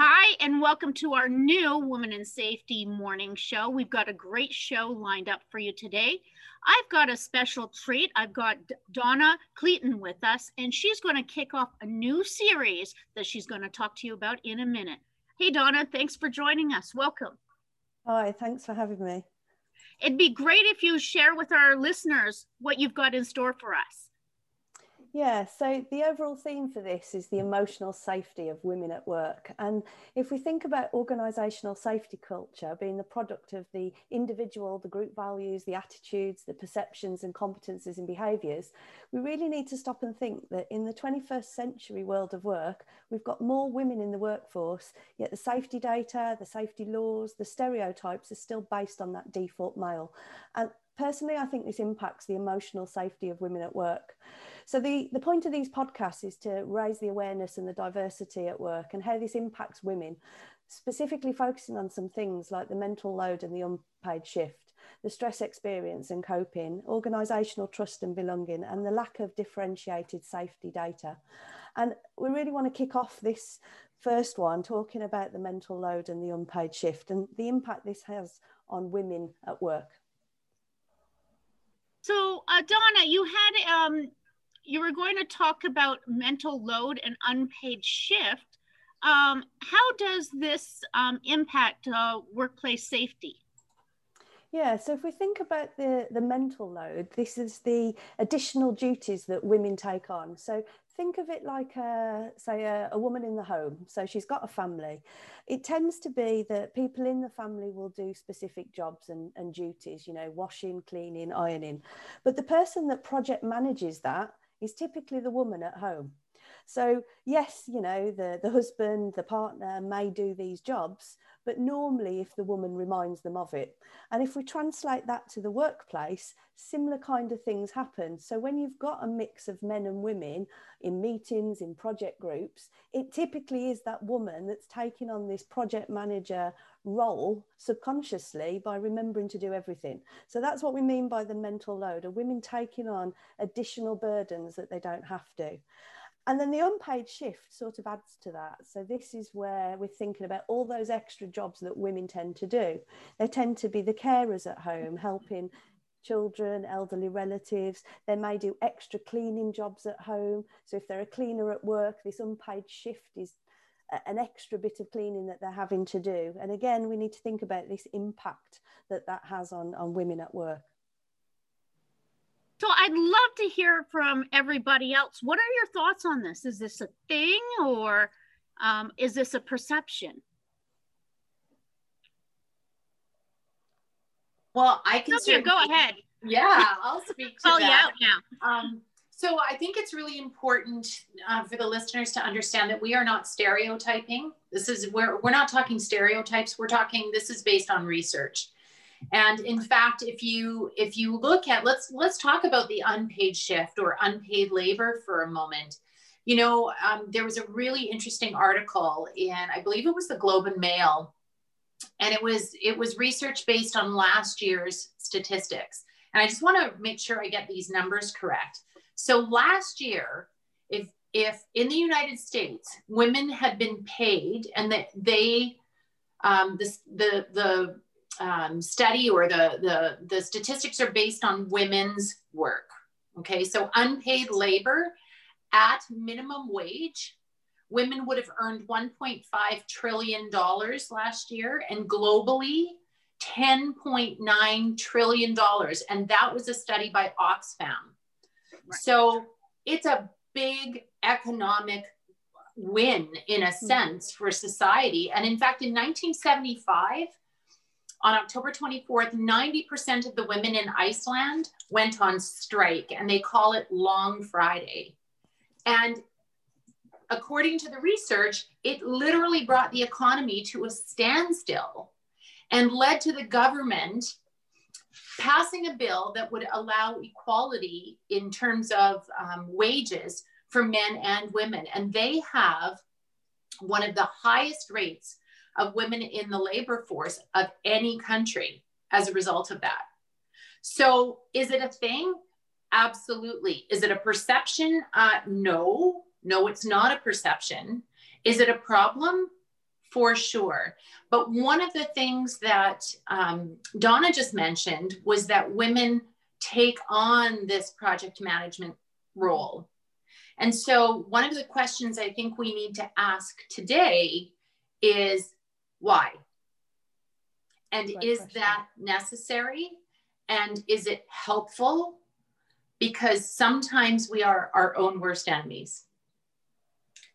Hi, and welcome to our new Women in Safety morning show. We've got a great show lined up for you today. I've got a special treat. I've got Donna Cleeton with us, and she's going to kick off a new series that she's going to talk to you about in a minute. Hey, Donna, thanks for joining us. Welcome. Hi, thanks for having me. It'd be great if you share with our listeners what you've got in store for us. Yeah, so the overall theme for this is the mm. emotional safety of women at work. And if we think about organisational safety culture being the product of the individual, the group values, the attitudes, the perceptions and competences and behaviours, we really need to stop and think that in the 21st century world of work, we've got more women in the workforce, yet the safety data, the safety laws, the stereotypes are still based on that default male. And personally, I think this impacts the emotional safety of women at work. So the, the point of these podcasts is to raise the awareness and the diversity at work and how this impacts women, specifically focusing on some things like the mental load and the unpaid shift, the stress experience and coping, organisational trust and belonging, and the lack of differentiated safety data. And we really want to kick off this first one talking about the mental load and the unpaid shift and the impact this has on women at work. So, uh, Donna, you had um, you were going to talk about mental load and unpaid shift. Um, how does this um, impact uh, workplace safety? Yeah, so if we think about the, the mental load, this is the additional duties that women take on. So think of it like, a, say, a, a, woman in the home. So she's got a family. It tends to be that people in the family will do specific jobs and, and duties, you know, washing, cleaning, ironing. But the person that project manages that is typically the woman at home. So, yes, you know, the, the husband, the partner may do these jobs, but normally if the woman reminds them of it. And if we translate that to the workplace, similar kind of things happen. So, when you've got a mix of men and women in meetings, in project groups, it typically is that woman that's taking on this project manager role subconsciously by remembering to do everything. So that's what we mean by the mental load are women taking on additional burdens that they don't have to. And then the unpaid shift sort of adds to that. So this is where we're thinking about all those extra jobs that women tend to do. They tend to be the carers at home, helping children, elderly relatives. They may do extra cleaning jobs at home. So if they're a cleaner at work, this unpaid shift is an extra bit of cleaning that they're having to do. And again, we need to think about this impact that that has on, on women at work. So I'd love to hear from everybody else. What are your thoughts on this? Is this a thing or um, is this a perception? Well, I can. Go ahead. Yeah, I'll speak to oh, that. yeah, yeah. Um, so I think it's really important uh, for the listeners to understand that we are not stereotyping. This is we're we're not talking stereotypes. We're talking this is based on research. And in fact, if you if you look at let's let's talk about the unpaid shift or unpaid labor for a moment. You know, um, there was a really interesting article in I believe it was the Globe and Mail, and it was it was research based on last year's statistics. And I just want to make sure I get these numbers correct. So last year, if if in the United States women had been paid and that they um, the the the um, study or the, the the statistics are based on women's work. Okay, so unpaid labor at minimum wage, women would have earned 1.5 trillion dollars last year, and globally. 10.9 trillion dollars and that was a study by Oxfam so it's a big economic win in a hmm. sense for society. And in fact, in 1975, on October 24th, 90% of the women in Iceland went on strike and they call it Long Friday. And according to the research, it literally brought the economy to a standstill and led to the government passing a bill that would allow equality in terms of um, wages for men and women. And they have one of the highest rates of women in the labor force of any country as a result of that. So, is it a thing? Absolutely. Is it a perception? Uh, no, no, it's not a perception. Is it a problem? for sure. But one of the things that um, Donna just mentioned was that women take on this project management role. And so, one of the questions I think we need to ask today is why? And Great is question. that necessary? And is it helpful? Because sometimes we are our own worst enemies.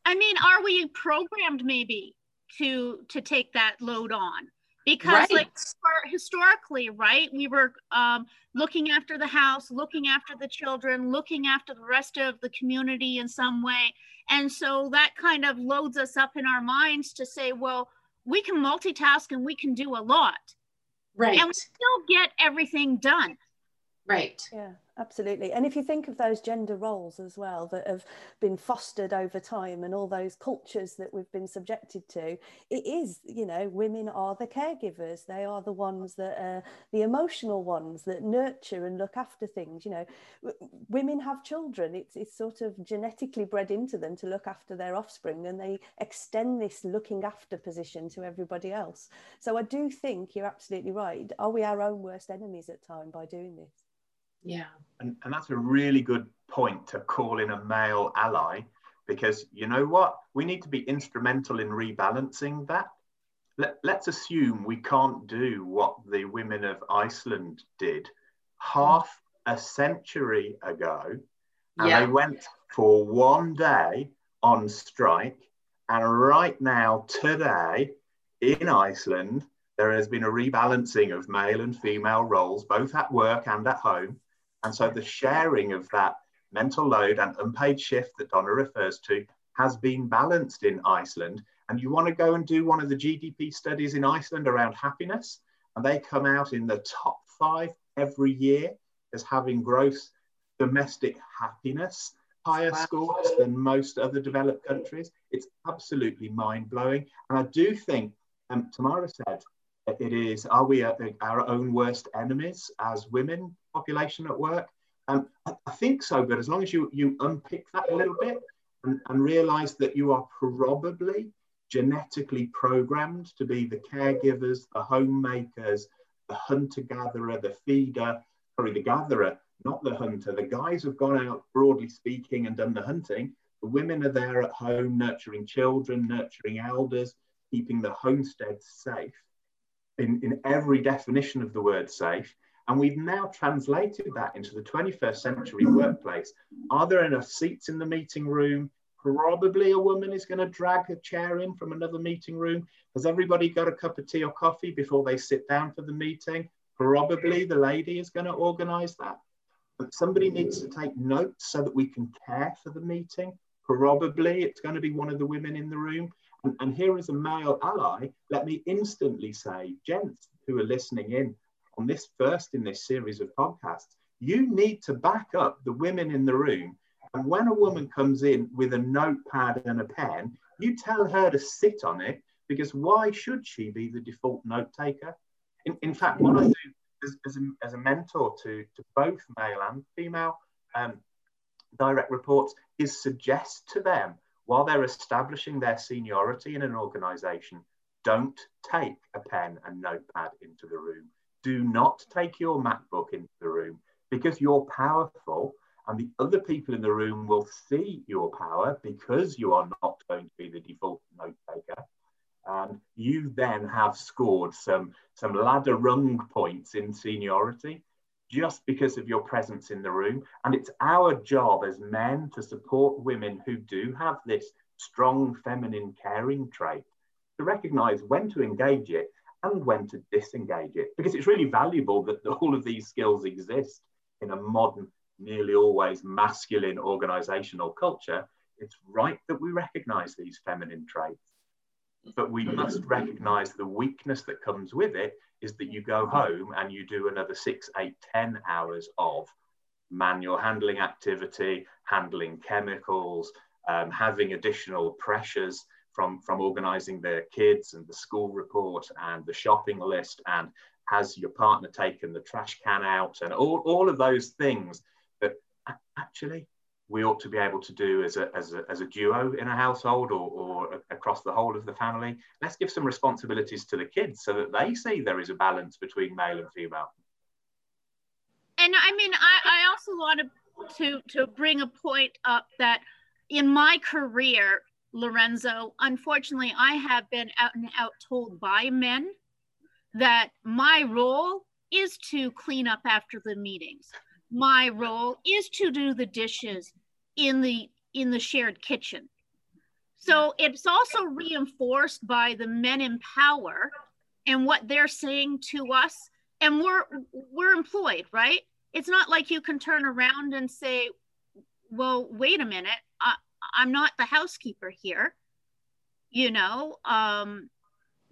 I mean, are we programmed maybe to to take that load on? Because right. like historically, right, we were um, looking after the house, looking after the children, looking after the rest of the community in some way, and so that kind of loads us up in our minds to say, well, we can multitask and we can do a lot. Right. And we still get everything done. Right. Yeah absolutely. And if you think of those gender roles as well that have been fostered over time and all those cultures that we've been subjected to, it is, you know, women are the caregivers. They are the ones that are the emotional ones that nurture and look after things. You know, women have children. It's, it's sort of genetically bred into them to look after their offspring and they extend this looking after position to everybody else. So I do think you're absolutely right. Are we our own worst enemies at time by doing this? Yeah. And, and that's a really good point to call in a male ally because you know what? We need to be instrumental in rebalancing that. Let, let's assume we can't do what the women of Iceland did half a century ago. And yeah. they went for one day on strike. And right now, today, in Iceland, there has been a rebalancing of male and female roles, both at work and at home. And so the sharing of that mental load and unpaid shift that Donna refers to has been balanced in Iceland. And you want to go and do one of the GDP studies in Iceland around happiness, and they come out in the top five every year as having gross domestic happiness higher wow. scores than most other developed countries. It's absolutely mind blowing. And I do think, um, Tamara said, it is, are we our own worst enemies as women population at work? Um, I, I think so, but as long as you, you unpick that a little bit and, and realize that you are probably genetically programmed to be the caregivers, the homemakers, the hunter gatherer, the feeder, sorry, the gatherer, not the hunter. The guys have gone out, broadly speaking, and done the hunting. The women are there at home, nurturing children, nurturing elders, keeping the homestead safe in, in every definition of the word safe. And we've now translated that into the 21st century workplace. Are there enough seats in the meeting room? Probably a woman is going to drag a chair in from another meeting room. Has everybody got a cup of tea or coffee before they sit down for the meeting? Probably the lady is going to organize that. But somebody needs to take notes so that we can care for the meeting. Probably it's going to be one of the women in the room. And, and here is a male ally. Let me instantly say, gents who are listening in on this first in this series of podcasts, you need to back up the women in the room. And when a woman comes in with a notepad and a pen, you tell her to sit on it because why should she be the default note taker? In, in fact, what I do as, as, a, as a mentor to, to both male and female um, direct reports is suggest to them while they're establishing their seniority in an organization, don't take a pen and notepad into the room. Do not take your MacBook into the room because you're powerful and the other people in the room will see your power because you are not going to be the default note taker. And you then have scored some, some ladder rung points in seniority just because of your presence in the room. And it's our job as men to support women who do have this strong feminine caring trait to recognize when to engage it and when to disengage it. Because it's really valuable that all of these skills exist in a modern, nearly always masculine organizational culture. It's right that we recognize these feminine traits but we must recognize the weakness that comes with it is that you go home and you do another six, eight, ten hours of manual handling activity, handling chemicals, um, having additional pressures from, from organizing the kids and the school report and the shopping list. And has your partner taken the trash can out and all, all of those things that actually we ought to be able to do as a, as a, as a duo in a household or, or across the whole of the family. Let's give some responsibilities to the kids so that they see there is a balance between male and female. And I mean, I, I also want to, to bring a point up that in my career, Lorenzo, unfortunately, I have been out and out told by men that my role is to clean up after the meetings. My role is to do the dishes in the in the shared kitchen. So it's also reinforced by the men in power and what they're saying to us and we're we're employed, right? It's not like you can turn around and say, "Well, wait a minute. I, I'm not the housekeeper here." You know, um,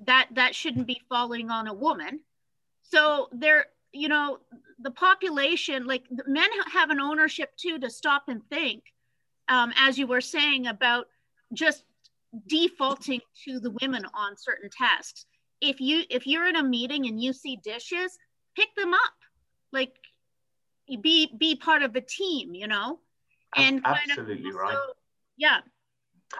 that that shouldn't be falling on a woman so there you know the population like men have an ownership too to stop and think um, as you were saying about just defaulting to the women on certain tasks. If you if you're in a meeting and you see dishes pick them up. Like be be part of the team you know? And absolutely also, right. Yeah.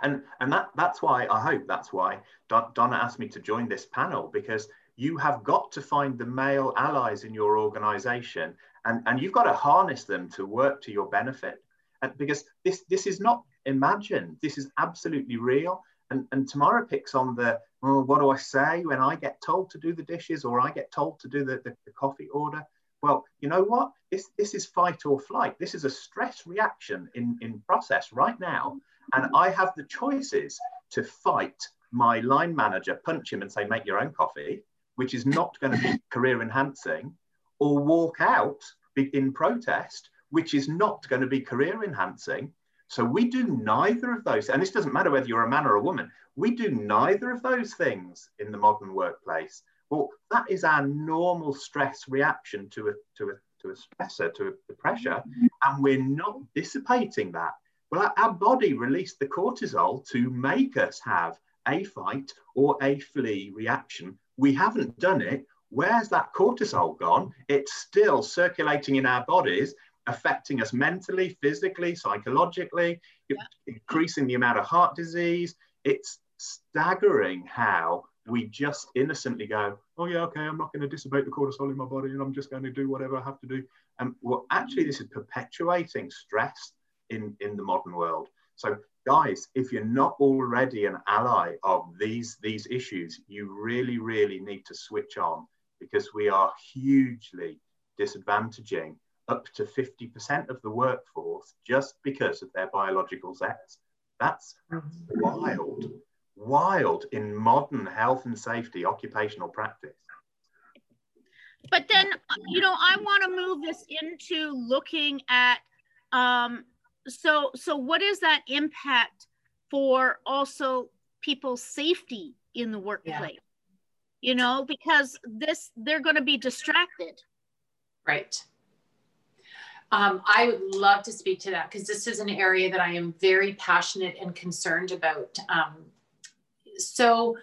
And and that that's why i hope that's why donna asked me to join this panel because you have got to find the male allies in your organization and, and you've got to harness them to work to your benefit. And because this this is not imagined. This is absolutely real. And, and tamara picks on the well, what do i say when i get told to do the dishes or i get told to do the, the, the coffee order? Well you know what? This this is fight or flight. This is a stress reaction in in process right now. And I have the choices to fight my line manager, punch him and say, make your own coffee, which is not going to be career enhancing, or walk out in protest, which is not going to be career enhancing. So we do neither of those. And this doesn't matter whether you're a man or a woman. We do neither of those things in the modern workplace. Well, that is our normal stress reaction to a, to a, to a stressor, to a pressure. And we're not dissipating that. Well, our body released the cortisol to make us have a fight or a flee reaction. We haven't done it. Where's that cortisol gone? It's still circulating in our bodies, affecting us mentally, physically, psychologically, yeah. increasing the amount of heart disease. It's staggering how we just innocently go, oh yeah, okay, I'm not going to dissipate the cortisol in my body and I'm just going to do whatever I have to do. And well, actually, this is perpetuating stress in, in the modern world. So guys, if you're not already an ally of these, these issues, you really, really need to switch on because we are hugely disadvantaging up to 50% of the workforce just because of their biological sex. That's wild, wild in modern health and safety occupational practice. But then, you know, I want to move this into looking at um, so so what is that impact for also people's safety in the workplace yeah. you know because this they're going to be distracted right um, I would love to speak to that because this is an area that I am very passionate and concerned about. Um, so,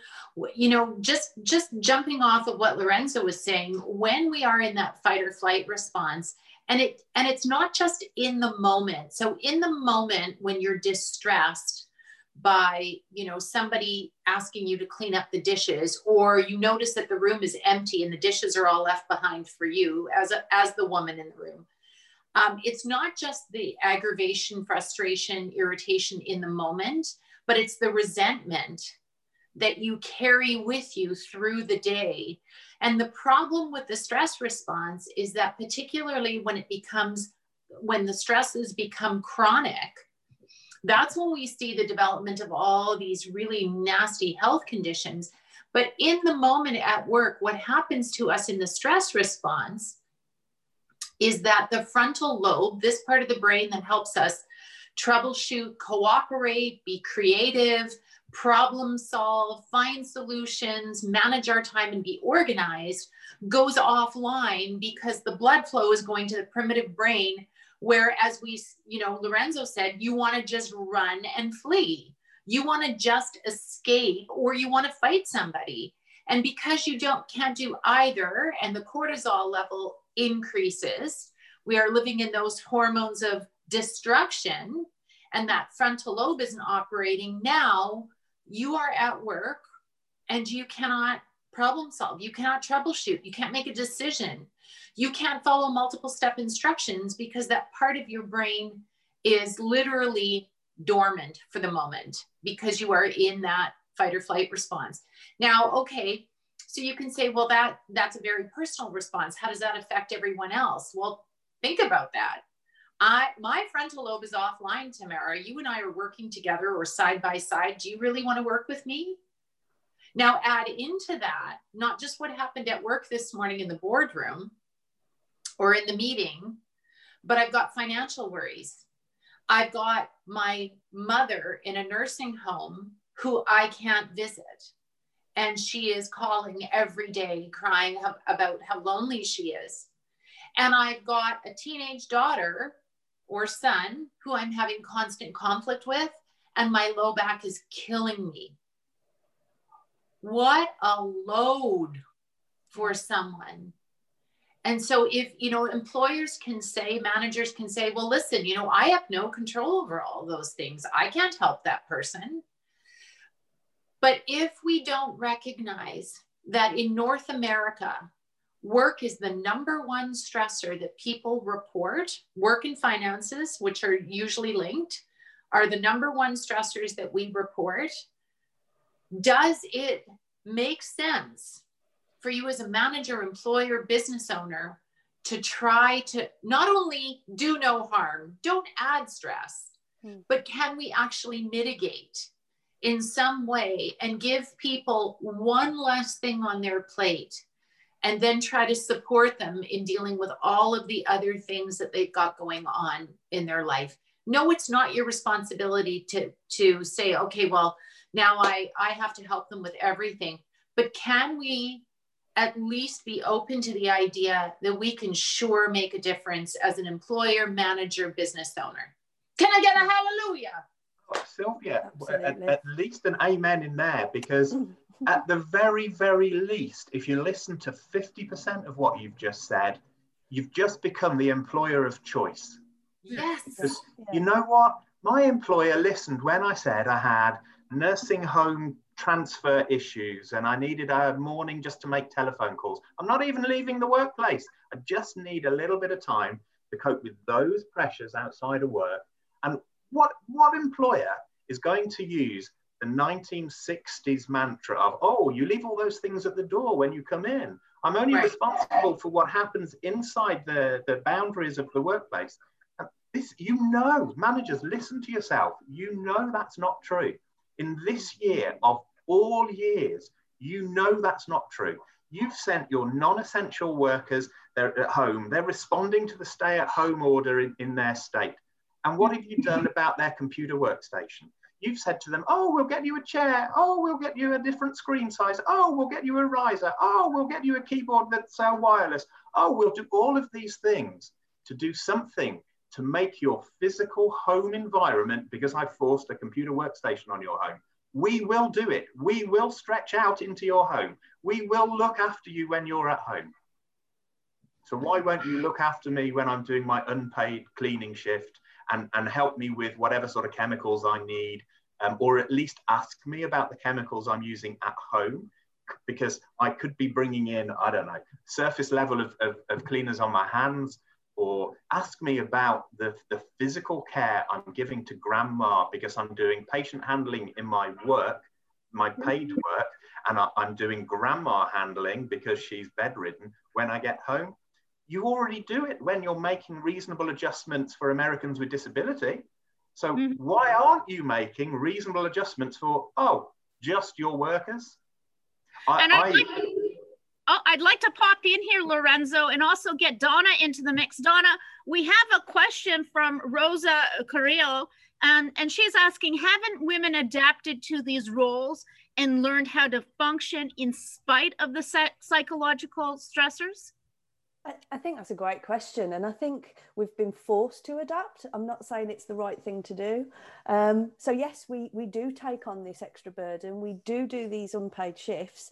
you know, just just jumping off of what Lorenzo was saying, when we are in that fight or flight response, and it and it's not just in the moment. So in the moment when you're distressed by you know somebody asking you to clean up the dishes or you notice that the room is empty and the dishes are all left behind for you as a, as the woman in the room um, it's not just the aggravation frustration irritation in the moment but it's the resentment that you carry with you through the day and the problem with the stress response is that, particularly when it becomes, when the stresses become chronic, that's when we see the development of all these really nasty health conditions. But in the moment at work, what happens to us in the stress response is that the frontal lobe, this part of the brain that helps us troubleshoot, cooperate, be creative, problem solve, find solutions, manage our time, and be organized goes offline because the blood flow is going to the primitive brain. Where, as we, you know, Lorenzo said, you want to just run and flee. You want to just escape or you want to fight somebody. And because you don't can't do either, and the cortisol level increases, we are living in those hormones of destruction and that frontal lobe isn't operating, now you are at work and you cannot problem solve. You cannot troubleshoot. You can't make a decision. You can't follow multiple step instructions because that part of your brain is literally dormant for the moment because you are in that fight or flight response. Now, okay, so you can say, well, that that's a very personal response. How does that affect everyone else? Well, think about that. I my frontal lobe is offline, Tamara. You and I are working together or side by side. Do you really want to work with me? Now add into that not just what happened at work this morning in the boardroom or in the meeting, but I've got financial worries. I've got my mother in a nursing home who I can't visit. And she is calling every day, crying about how lonely she is. And I've got a teenage daughter or son who I'm having constant conflict with, and my low back is killing me. What a load for someone. And so, if you know, employers can say, managers can say, well, listen, you know, I have no control over all those things. I can't help that person. But if we don't recognize that in North America, work is the number one stressor that people report, work and finances, which are usually linked, are the number one stressors that we report. Does it make sense for you as a manager, employer, business owner to try to not only do no harm, don't add stress, hmm. but can we actually mitigate? in some way and give people one less thing on their plate and then try to support them in dealing with all of the other things that they've got going on in their life. No it's not your responsibility to to say okay well now i i have to help them with everything. But can we at least be open to the idea that we can sure make a difference as an employer manager business owner? Can i get a hallelujah? Sylvia, at, at, least an amen in there because mm. At the very, very least, if you listen to 50% of what you've just said, you've just become the employer of choice. Yes. Because you know what? My employer listened when I said I had nursing home transfer issues and I needed a morning just to make telephone calls. I'm not even leaving the workplace. I just need a little bit of time to cope with those pressures outside of work. And what, what employer is going to use the 1960s mantra of, oh, you leave all those things at the door when you come in. I'm only right. responsible for what happens inside the, the boundaries of the workplace. This, you know, managers, listen to yourself. You know that's not true. In this year of all years, you know that's not true. You've sent your non essential workers, they're at home, they're responding to the stay at home order in, in their state. And what have you done about their computer workstation? You've said to them, oh, we'll get you a chair. Oh, we'll get you a different screen size. Oh, we'll get you a riser. Oh, we'll get you a keyboard that's uh, wireless. Oh, we'll do all of these things to do something to make your physical home environment, because I forced a computer workstation on your home, we will do it. We will stretch out into your home. We will look after you when you're at home. So why won't you look after me when I'm doing my unpaid cleaning shift and, and help me with whatever sort of chemicals I need, um, or at least ask me about the chemicals I'm using at home, because I could be bringing in, I don't know, surface level of, of, of cleaners on my hands, or ask me about the, the physical care I'm giving to grandma because I'm doing patient handling in my work, my paid work, and I, I'm doing grandma handling because she's bedridden when I get home you already do it when you're making reasonable adjustments for Americans with disability. So mm-hmm. why aren't you making reasonable adjustments for, oh, just your workers? I, and I'd, I, like, oh, I'd like to pop in here, Lorenzo, and also get Donna into the mix. Donna, we have a question from Rosa Carrillo, and, and she's asking, haven't women adapted to these roles and learned how to function in spite of the psychological stressors? I, think that's a great question. And I think we've been forced to adapt. I'm not saying it's the right thing to do. Um, so, yes, we, we do take on this extra burden. We do do these unpaid shifts,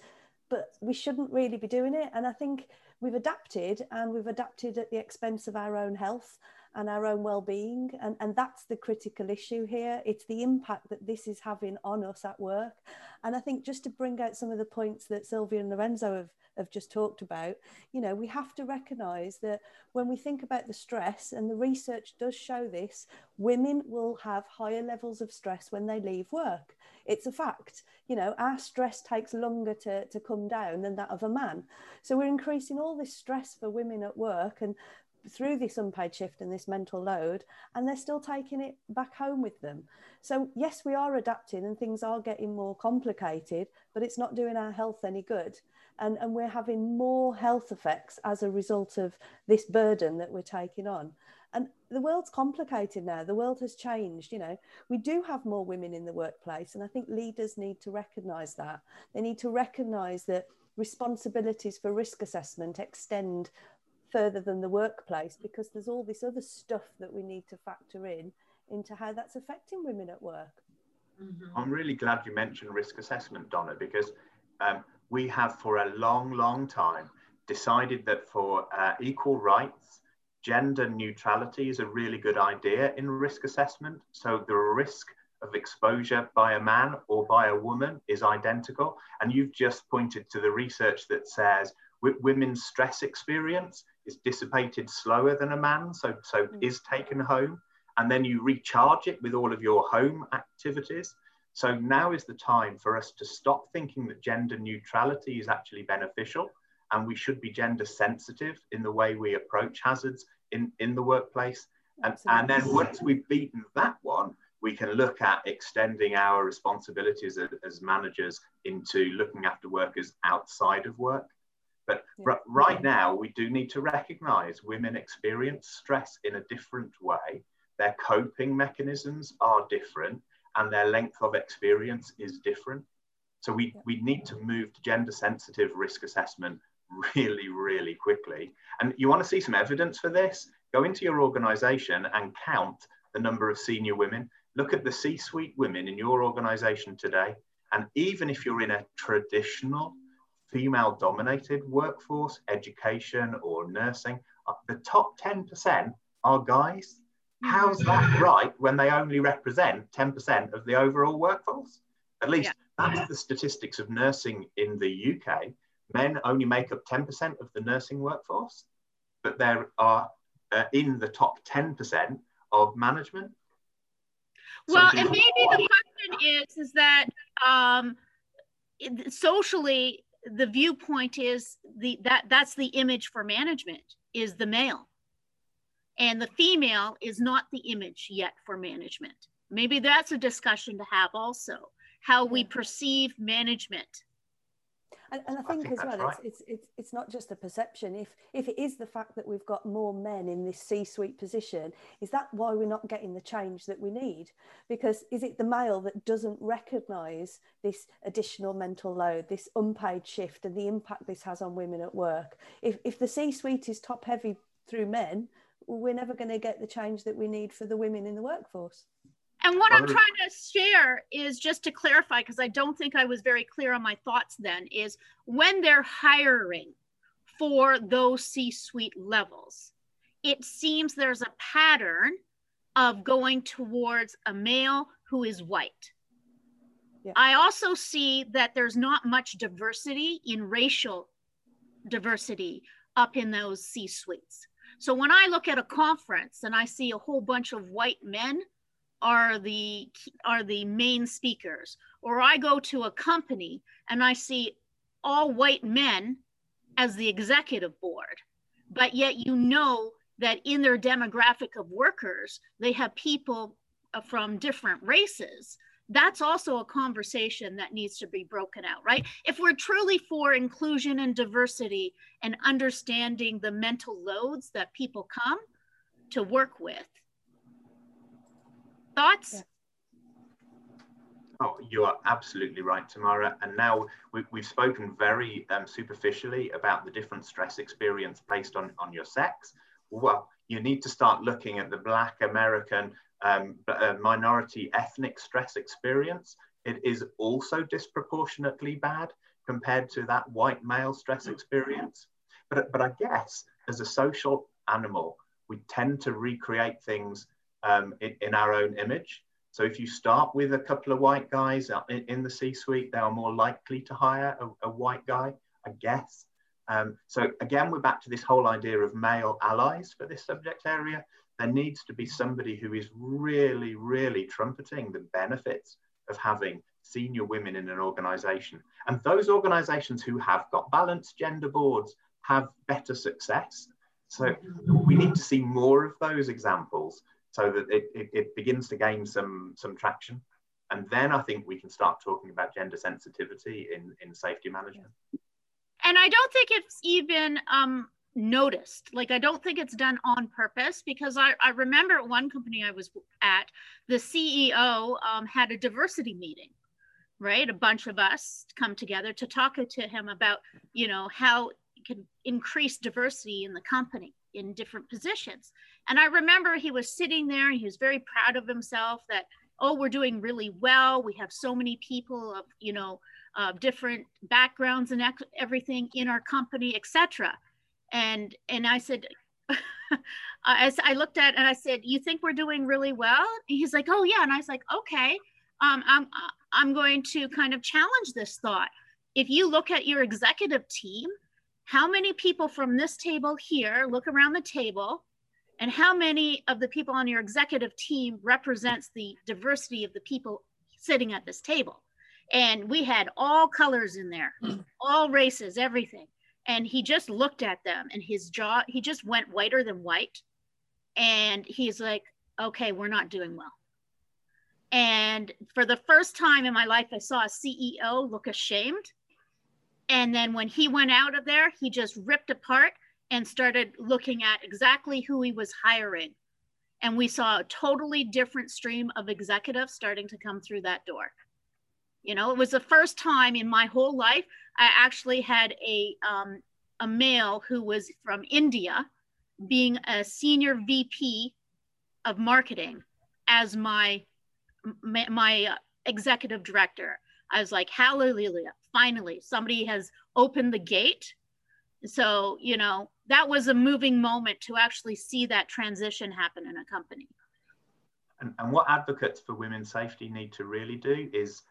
but we shouldn't really be doing it. And I think we've adapted and we've adapted at the expense of our own health. And our own well-being and, and that's the critical issue here. It's the impact that this is having on us at work. And i think just to bring out some of the points that sylvia and lorenzo have, have just talked about you know we have to recognize that when we think about the stress and the research does show this women will have higher levels of stress when they leave work. It's a fact. You know our stress takes longer to, to come down than that of a man. So we're increasing all this stress for women at work and through this unpaid shift and this mental load and they're still taking it back home with them. So yes we are adapting and things are getting more complicated but it's not doing our health any good. And, and we're having more health effects as a result of this burden that we're taking on. And the world's complicated now. The world has changed you know. We do have more women in the workplace and i think leaders need to recognize that. They need to recognize that responsibilities for risk assessment extend further than the workplace because there's all this other stuff that we need to factor in into how that's affecting women at work. Mm-hmm. I'm really glad you mentioned risk assessment, Donna, because um, we have for a long, long time decided that for uh, equal rights, gender neutrality is a really good idea in risk assessment. So the risk of exposure by a man or by a woman is identical. And you've just pointed to the research that says women's stress experience is dissipated slower than a man, so, so mm. is taken home. And then you recharge it with all of your home activities. So now is the time for us to stop thinking that gender neutrality is actually beneficial and we should be gender sensitive in the way we approach hazards in, in the workplace. And, and then once we've beaten that one, we can look at extending our responsibilities as, as managers into looking after workers outside of work. But yeah. right now, we do need to recognize women experience stress in a different way. Their coping mechanisms are different and their length of experience is different. So we, yeah. we need to move to gender sensitive risk assessment really, really quickly. And you want to see some evidence for this? Go into your organization and count the number of senior women. Look at the C suite women in your organization today. And even if you're in a traditional female dominated workforce, education, or nursing, uh, the top 10% are guys. How's that mm-hmm. right when they only represent 10% of the overall workforce? At least yeah. that's the statistics of nursing in the UK. Men only make up 10% of the nursing workforce, but there are uh, in the top 10% of management. Well, and maybe the question is, is that um, socially the viewpoint is the that that's the image for management is the male. And the female is not the image yet for management. Maybe that's a discussion to have also how we perceive management and, and I think, I think as well, right. it's, it's, it's, it's not just a perception. If, if it is the fact that we've got more men in this C suite position, is that why we're not getting the change that we need? Because is it the male that doesn't recognize this additional mental load, this unpaid shift, and the impact this has on women at work? If, if the C suite is top heavy through men, we're never going to get the change that we need for the women in the workforce. And what I'm trying to share is just to clarify, because I don't think I was very clear on my thoughts then, is when they're hiring for those C suite levels, it seems there's a pattern of going towards a male who is white. Yeah. I also see that there's not much diversity in racial diversity up in those C suites. So when I look at a conference and I see a whole bunch of white men, are the are the main speakers. Or i go to a company and i see all white men as the executive board but yet you know that in their demographic of workers they have people uh, from different races. That's also a conversation that needs to be broken out right? If we're truly for inclusion and diversity and understanding the mental loads that people come to work with Thoughts? Yeah. Oh, you are absolutely right, Tamara. And now we, have spoken very um, superficially about the different stress experience based on, on your sex. Well, you need to start looking at the Black American um, uh, minority ethnic stress experience. It is also disproportionately bad compared to that white male stress experience. But, but I guess as a social animal, we tend to recreate things um, in, in, our own image. So if you start with a couple of white guys in, in the C-suite, they are more likely to hire a, a white guy, I guess. Um, so again, we're back to this whole idea of male allies for this subject area. There needs to be somebody who is really, really trumpeting the benefits of having senior women in an organization. And those organizations who have got balanced gender boards have better success. So we need to see more of those examples so that it, it, it, begins to gain some, some traction. And then I think we can start talking about gender sensitivity in, in safety management. And I don't think it's even um, noticed. Like, I don't think it's done on purpose because I, I remember one company I was at, the CEO um, had a diversity meeting right? A bunch of us come together to talk to him about, you know, how you can increase diversity in the company in different positions. And I remember he was sitting there and he was very proud of himself that, oh, we're doing really well. We have so many people of, you know, uh, different backgrounds and everything in our company, etc. And and I said, as I looked at and I said, you think we're doing really well? He's like, oh yeah. And I was like, okay um, I'm, I'm going to kind of challenge this thought. If you look at your executive team, how many people from this table here look around the table and how many of the people on your executive team represents the diversity of the people sitting at this table? And we had all colors in there all races everything. And he just looked at them and his jaw he just went whiter than white. And he's like okay we're not doing well. And for the first time in my life, I saw a CEO look ashamed. And then when he went out of there, he just ripped apart and started looking at exactly who he was hiring. And we saw a totally different stream of executives starting to come through that door. You know, it was the first time in my whole life I actually had a, um, a male who was from India being a senior VP of marketing as my my, my uh, executive director. I was like, hallelujah, finally, somebody has opened the gate. So, you know, that was a moving moment to actually see that transition happen in a company. And, and what advocates for women's safety need to really do is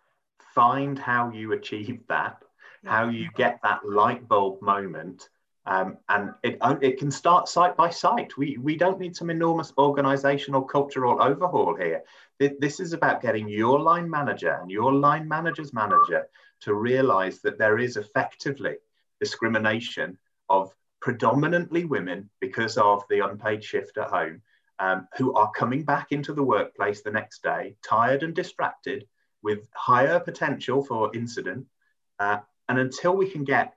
find how you achieve that, how you get that light bulb moment um, and it, it can start site by site. We, we don't need some enormous organizational cultural overhaul here. This is about getting your line manager and your line manager's manager to realize that there is effectively discrimination of predominantly women because of the unpaid shift at home um, who are coming back into the workplace the next day, tired and distracted, with higher potential for incident. Uh, and until we can get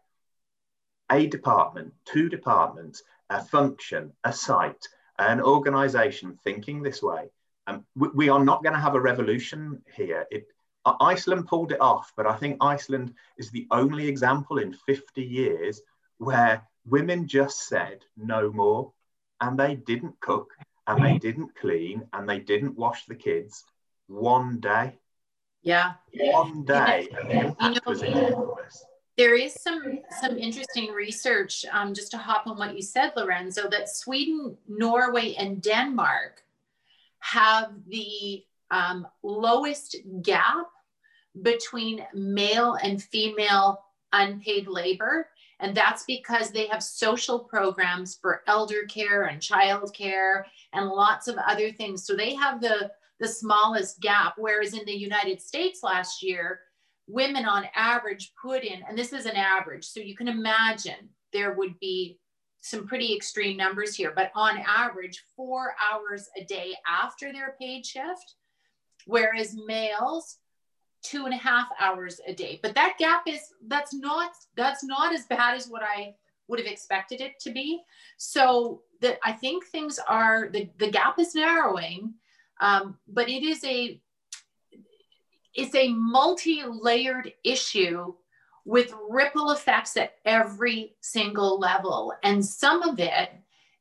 a department, two departments, a function, a site, an organization thinking this way, um, we, we, are not going to have a revolution here. It, Iceland pulled it off, but I think Iceland is the only example in 50 years where women just said no more and they didn't cook and they didn't clean and they didn't wash the kids one day. Yeah. One day. You know, there is some some interesting research, um, just to hop on what you said, Lorenzo, that Sweden, Norway, and Denmark have the um, lowest gap between male and female unpaid labor. And that's because they have social programs for elder care and child care and lots of other things. So they have the, the smallest gap. Whereas in the United States last year, women on average put in, and this is an average, so you can imagine there would be some pretty extreme numbers here, but on average, four hours a day after their paid shift, whereas males, two and a half hours a day. But that gap is that's not that's not as bad as what I would have expected it to be. So that I think things are the, the gap is narrowing, um, but it is a it's a multi-layered issue with ripple effects at every single level and some of it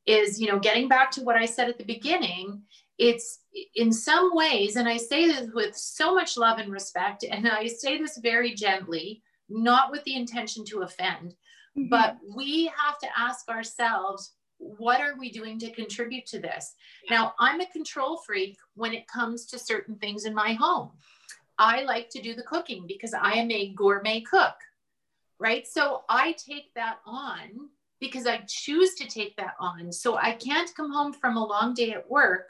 is you know getting back to what i said at the beginning it's in some ways and i say this with so much love and respect and i say this very gently not with the intention to offend mm-hmm. but we have to ask ourselves what are we doing to contribute to this? Now, I'm a control freak when it comes to certain things in my home. I like to do the cooking because I am a gourmet cook, right? So I take that on because I choose to take that on. So I can't come home from a long day at work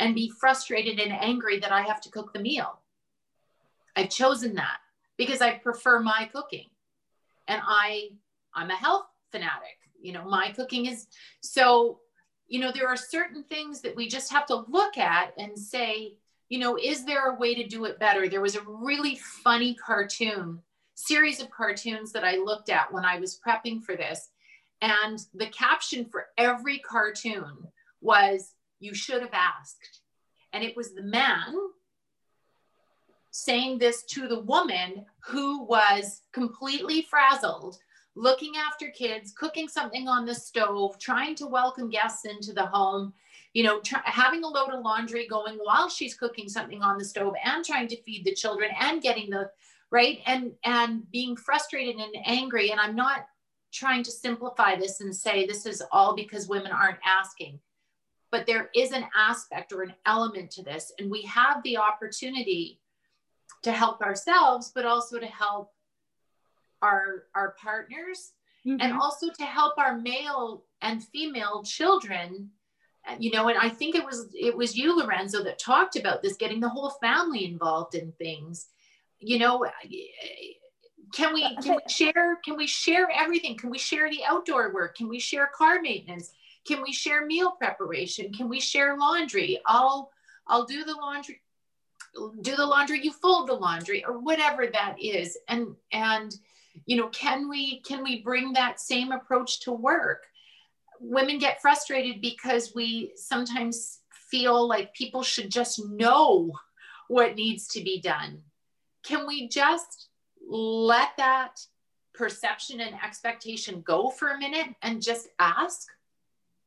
and be frustrated and angry that I have to cook the meal. I've chosen that because I prefer my cooking. And I I'm a health fanatic. You know, my cooking is so you know, there are certain things that we just have to look at and say, you know, is there a way to do it better? There was a really funny cartoon, series of cartoons that I looked at when I was prepping for this. And the caption for every cartoon was, You should have asked. And it was the man saying this to the woman who was completely frazzled, looking after kids, cooking something on the stove, trying to welcome guests into the home, you know, tr- having a load of laundry going while she's cooking something on the stove and trying to feed the children and getting the right? And and being frustrated and angry. And i'm not trying to simplify this and say this is all because women aren't asking but there is an aspect or an element to this and we have the opportunity to help ourselves but also to help our our partners mm-hmm. and also to help our male and female children. Uh, you know and i think it was it was you lorenzo that talked about this getting the whole family involved in things. You know uh, can we uh, can we share can we share everything? Can we share the outdoor work? Can we share car maintenance can we share meal preparation? Can we share laundry? I'll i'll do the laundry do the laundry you fold the laundry or whatever that is. And and you know can we can we bring that same approach to work? Women get frustrated because we sometimes feel like people should just know what needs to be done. Can we just let that perception and expectation go for a minute and just ask,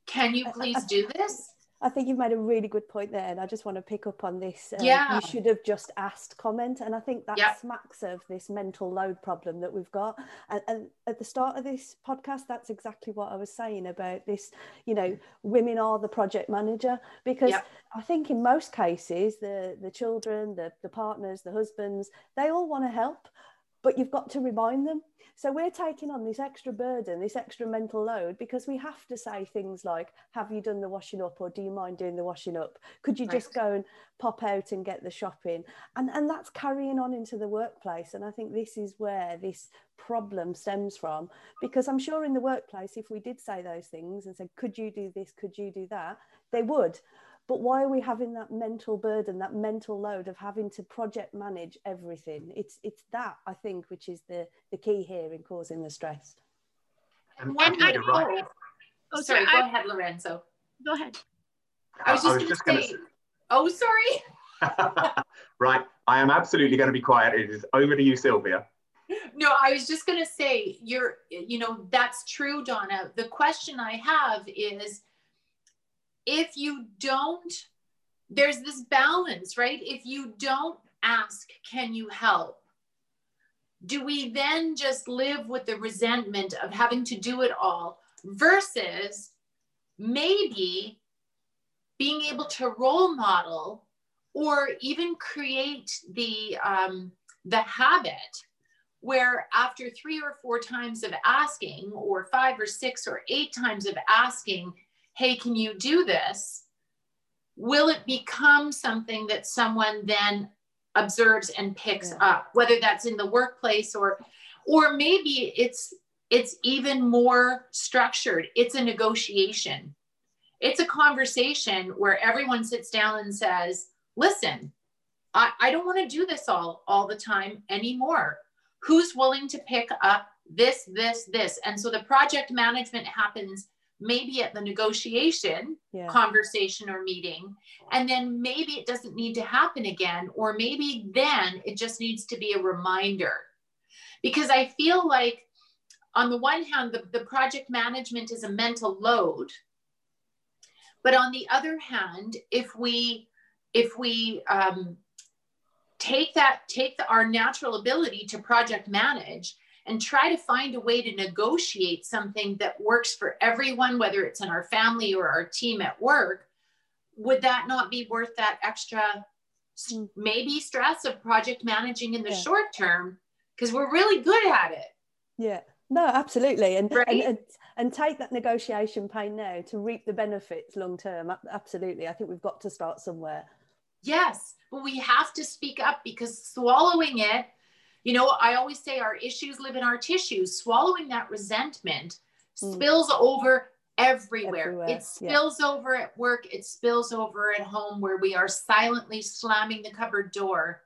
can you please do this? I think you've made a really good point there, and I just want to pick up on this. Uh, yeah, you should have just asked comment, and I think that yep. smacks of this mental load problem that we've got. And, and, at the start of this podcast, that's exactly what I was saying about this. You know, women are the project manager because yep. I think in most cases, the the children, the the partners, the husbands, they all want to help, but you've got to remind them. So we're taking on this extra burden, this extra mental load, because we have to say things like, Have you done the washing up? or Do you mind doing the washing up? Could you right. just go and pop out and get the shopping? And, and that's carrying on into the workplace. And I think this is where this problem stems from, because I'm sure in the workplace, if we did say those things and said, Could you do this? Could you do that? They would. But why are we having that mental burden, that mental load of having to project manage everything? It's it's that I think which is the the key here in causing the stress. And when I, right. oh, sorry, go I, ahead, Lorenzo. Go ahead. I was just, going to say. Oh, sorry. right, I am absolutely going to be quiet. It is over to you, Sylvia. No, I was just going to say, you're, you know, that's true, Donna. The question I have is if you don't, there's this balance, right? If you don't ask, can you help? Do we then just live with the resentment of having to do it all versus maybe being able to role model or even create the um, the habit where after three or four times of asking or five or six or eight times of asking hey, can you do this? Will it become something that someone then observes and picks yeah. up, whether that's in the workplace or or maybe it's it's even more structured. It's a negotiation. It's a conversation where everyone sits down and says, listen, I, I don't want to do this all all the time anymore. Who's willing to pick up this, this, this? And so the project management happens maybe at the negotiation yeah. conversation or meeting and then maybe it doesn't need to happen again or maybe then it just needs to be a reminder because i feel like on the one hand the, the project management is a mental load but on the other hand if we if we um, take that take the, our natural ability to project manage and try to find a way to negotiate something that works for everyone, whether it's in our family or our team at work, would that not be worth that extra mm. maybe stress of project managing in the yeah. short term? Because we're really good at it. Yeah. No, absolutely. And, right? and, and and take that negotiation pain now to reap the benefits long term. Absolutely. I think we've got to start somewhere. Yes, but we have to speak up because swallowing it, you know, I always say our issues live in our tissues. Swallowing that resentment mm. spills over everywhere. everywhere. It spills yeah. over at work, it spills over at home where we are silently slamming the cupboard door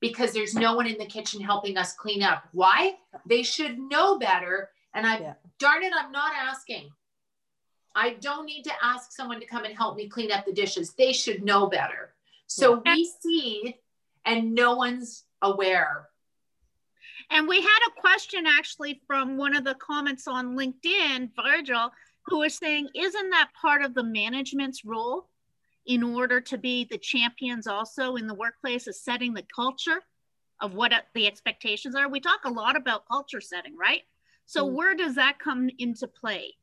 because there's no one in the kitchen helping us clean up. Why? They should know better. And I, yeah. darn it, I'm not asking. I don't need to ask someone to come and help me clean up the dishes. They should know better. So we see and no one's aware. And we had a question actually from one of the comments on LinkedIn, Virgil, who was saying, isn't that part of the management's role in order to be the champions also in the workplace is setting the culture of what the expectations are? We talk a lot about culture setting, right? So mm. where does that come into play?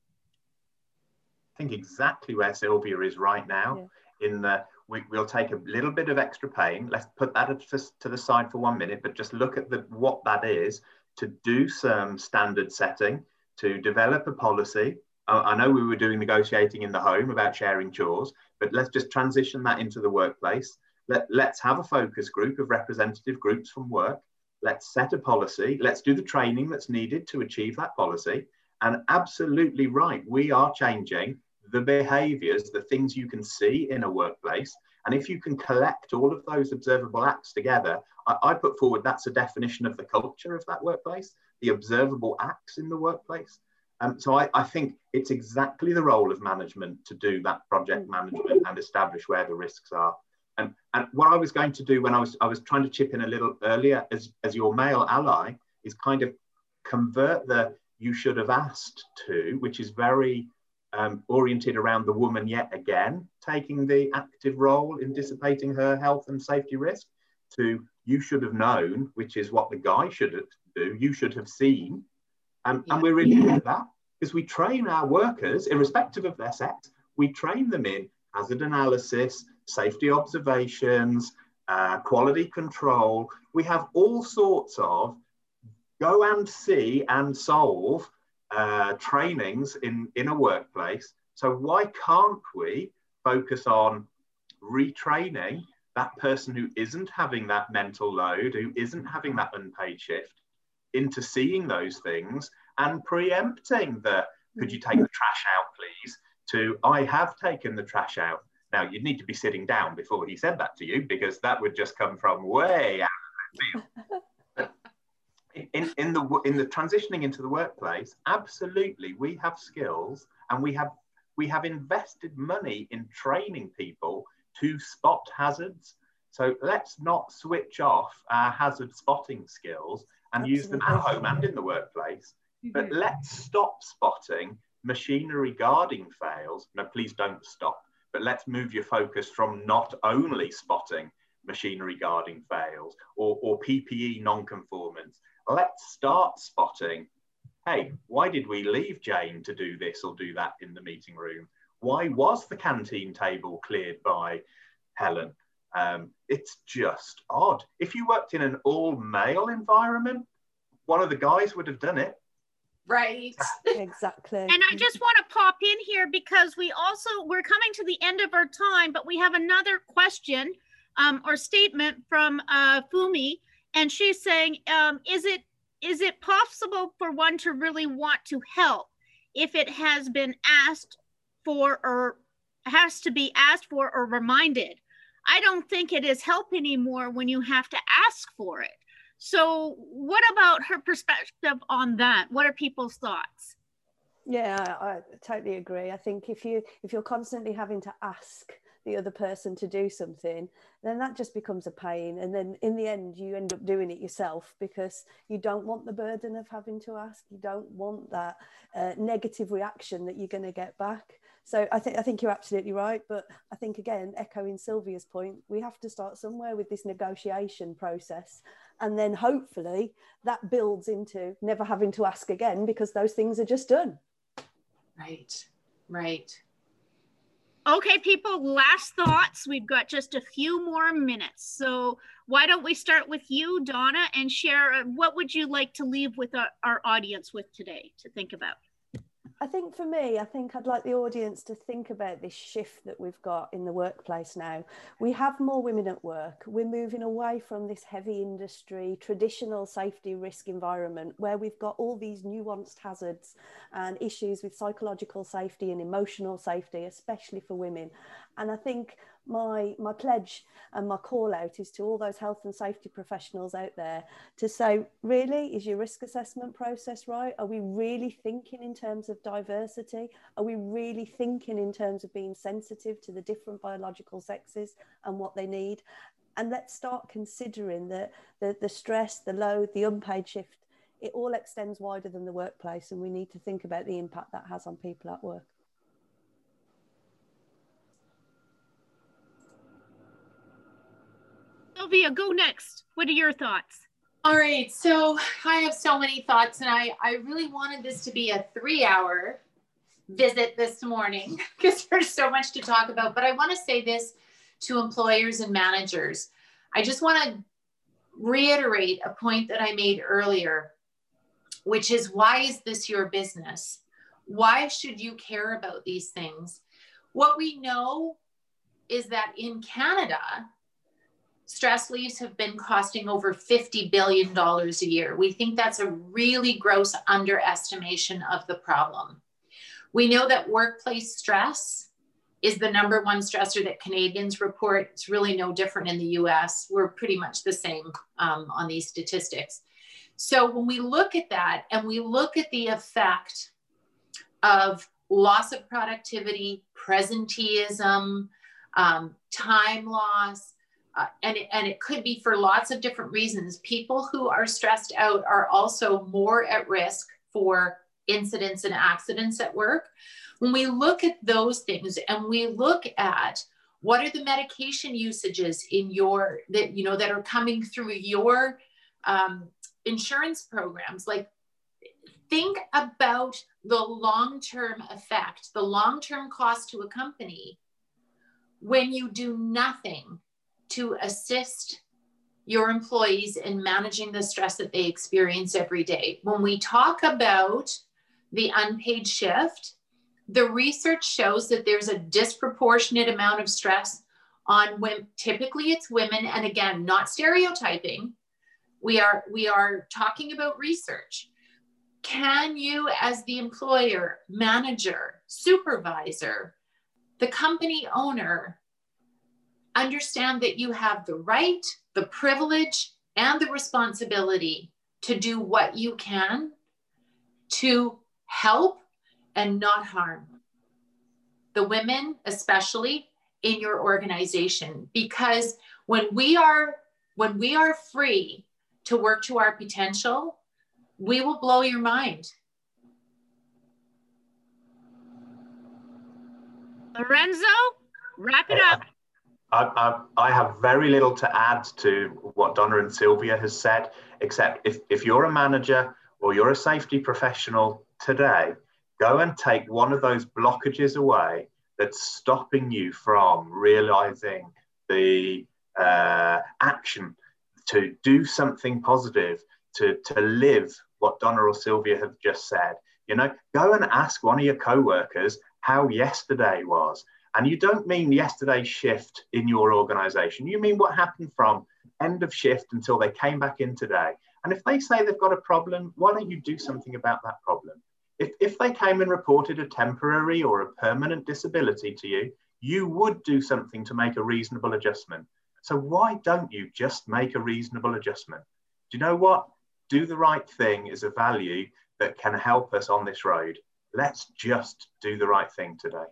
I think exactly where Sylvia is right now yeah. in the we, will take a little bit of extra pain. Let's put that to the side for one minute, but just look at the, what that is to do some standard setting, to develop a policy. I, I know we were doing negotiating in the home about sharing chores, but let's just transition that into the workplace. Let, let's have a focus group of representative groups from work. Let's set a policy. Let's do the training that's needed to achieve that policy. And absolutely right, we are changing the behaviors, the things you can see in a workplace. And if you can collect all of those observable acts together, I, I put forward that's a definition of the culture of that workplace, the observable acts in the workplace. Um, so I, I, think it's exactly the role of management to do that project management and establish where the risks are. And, and what I was going to do when I was I was trying to chip in a little earlier as, as your male ally is kind of convert the you should have asked to, which is very um, oriented around the woman yet again, taking the active role in dissipating her health and safety risk, to you should have known, which is what the guy should do, you should have seen. Um, yeah. And we're really good at that because we train our workers, irrespective of their sex, we train them in hazard analysis, safety observations, uh, quality control. We have all sorts of go and see and solve uh, trainings in, in a workplace. So why can't we focus on retraining that person who isn't having that mental load, who isn't having that unpaid shift, into seeing those things and preempting the could you take the trash out, please? To I have taken the trash out. Now you'd need to be sitting down before he said that to you because that would just come from way out of the field. in, in the in the transitioning into the workplace, absolutely, we have skills and we have we have invested money in training people to spot hazards. So let's not switch off our hazard spotting skills and absolutely. use them at home and in the workplace. But mm-hmm. let's stop spotting machinery guarding fails. No, please don't stop. But let's move your focus from not only spotting machinery guarding fails or, or PPE non-conformance let's start spotting hey, why did we leave Jane to do this or do that in the meeting room? Why was the canteen table cleared by Helen? Um, it's just odd. If you worked in an all male environment, one of the guys would have done it. Right. exactly. And I just want to pop in here because we also, we're coming to the end of our time, but we have another question um, or statement from uh, Fumi and she's saying um, is it is it possible for one to really want to help if it has been asked for or has to be asked for or reminded? I don't think it is help anymore when you have to ask for it. So what about her perspective on that? What are people's thoughts? Yeah I, totally agree. I think if you if you're constantly having to ask the other person to do something, then that just becomes a pain. And then in the end, you end up doing it yourself because you don't want the burden of having to ask. You don't want that uh, negative reaction that you're going to get back. So I think I think you're absolutely right. But I think again, echoing Sylvia's point, we have to start somewhere with this negotiation process. and then hopefully that builds into never having to ask again because those things are just done right right Okay, people, last thoughts. We've got just a few more minutes. So why don't we start with you, Donna, and share uh, what would you like to leave with our, our audience with today to think about? I think for me, I think I'd like the audience to think about this shift that we've got in the workplace now. We have more women at work. We're moving away from this heavy industry, traditional safety risk environment where we've got all these nuanced hazards and issues with psychological safety and emotional safety, especially for women. And I think my my pledge and my call out is to all those health and safety professionals out there to say really is your risk assessment process right? Are we really thinking in terms of diversity? Are we really thinking in terms of being sensitive to the different biological sexes and what they need? And let's start considering that the, the stress the load the unpaid shift. It all extends wider than the workplace and we need to think about the impact that has on people at work Sylvia, go next. What are your thoughts? All right. So I have so many thoughts, and I, I really wanted this to be a three hour visit this morning because there's so much to talk about. But I want to say this to employers and managers. I just want to reiterate a point that I made earlier, which is why is this your business? Why should you care about these things? What we know is that in Canada, stress leaves have been costing over $50 billion a year. We think that's a really gross underestimation of the problem. We know that workplace stress is the number one stressor that Canadians report. It's really no different in the US. We're pretty much the same um, on these statistics. So when we look at that and we look at the effect of loss of productivity, presenteeism, um, time loss, uh, and, it, and it could be for lots of different reasons. People who are stressed out are also more at risk for incidents and accidents at work. When we look at those things and we look at what are the medication usages in your that you know that are coming through your um, insurance programs, like think about the long-term effect, the long-term cost to a company when you do nothing to assist your employees in managing the stress that they experience every day. When we talk about the unpaid shift, the research shows that there's a disproportionate amount of stress on women. Typically, it's women, and again, not stereotyping. We are we are talking about research. Can you, as the employer, manager, supervisor, the company owner, understand that you have the right, the privilege, and the responsibility to do what you can to help and not harm the women, especially in your organization. Because when we are when we are free to work to our potential, we will blow your mind. Lorenzo, wrap it up. I, I, I, have very little to add to what Donna and Sylvia has said, except if, if you're a manager or you're a safety professional today, go and take one of those blockages away that's stopping you from realizing the uh, action to do something positive, to, to live what Donna or Sylvia have just said. You know, go and ask one of your co-workers how yesterday was and you don't mean yesterday's shift in your organization. You mean what happened from end of shift until they came back in today. And if they say they've got a problem, why don't you do something about that problem? If, if they came and reported a temporary or a permanent disability to you, you would do something to make a reasonable adjustment. So why don't you just make a reasonable adjustment? Do you know what? Do the right thing is a value that can help us on this road. Let's just do the right thing today.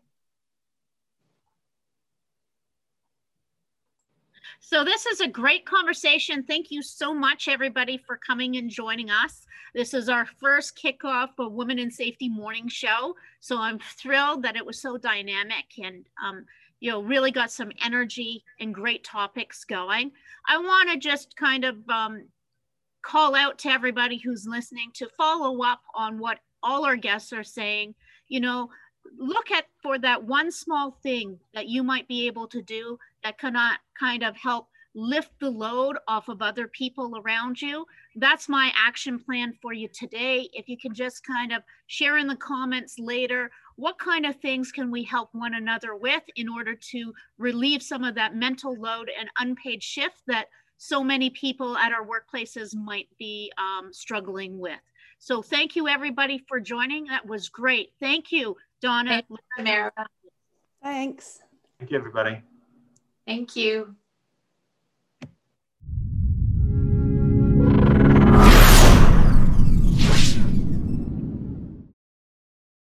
So this is a great conversation. Thank you so much, everybody, for coming and joining us. This is our first kickoff of Women in Safety Morning Show. So I'm thrilled that it was so dynamic and um, you know really got some energy and great topics going. I want to just kind of um, call out to everybody who's listening to follow up on what all our guests are saying. You know, look at for that one small thing that you might be able to do that cannot kind of help lift the load off of other people around you. That's my action plan for you today. If you can just kind of share in the comments later, what kind of things can we help one another with in order to relieve some of that mental load and unpaid shift that so many people at our workplaces might be um, struggling with. So thank you everybody for joining. That was great. Thank you, Donna. Thank you, Thanks. Thank you, everybody. Thank you.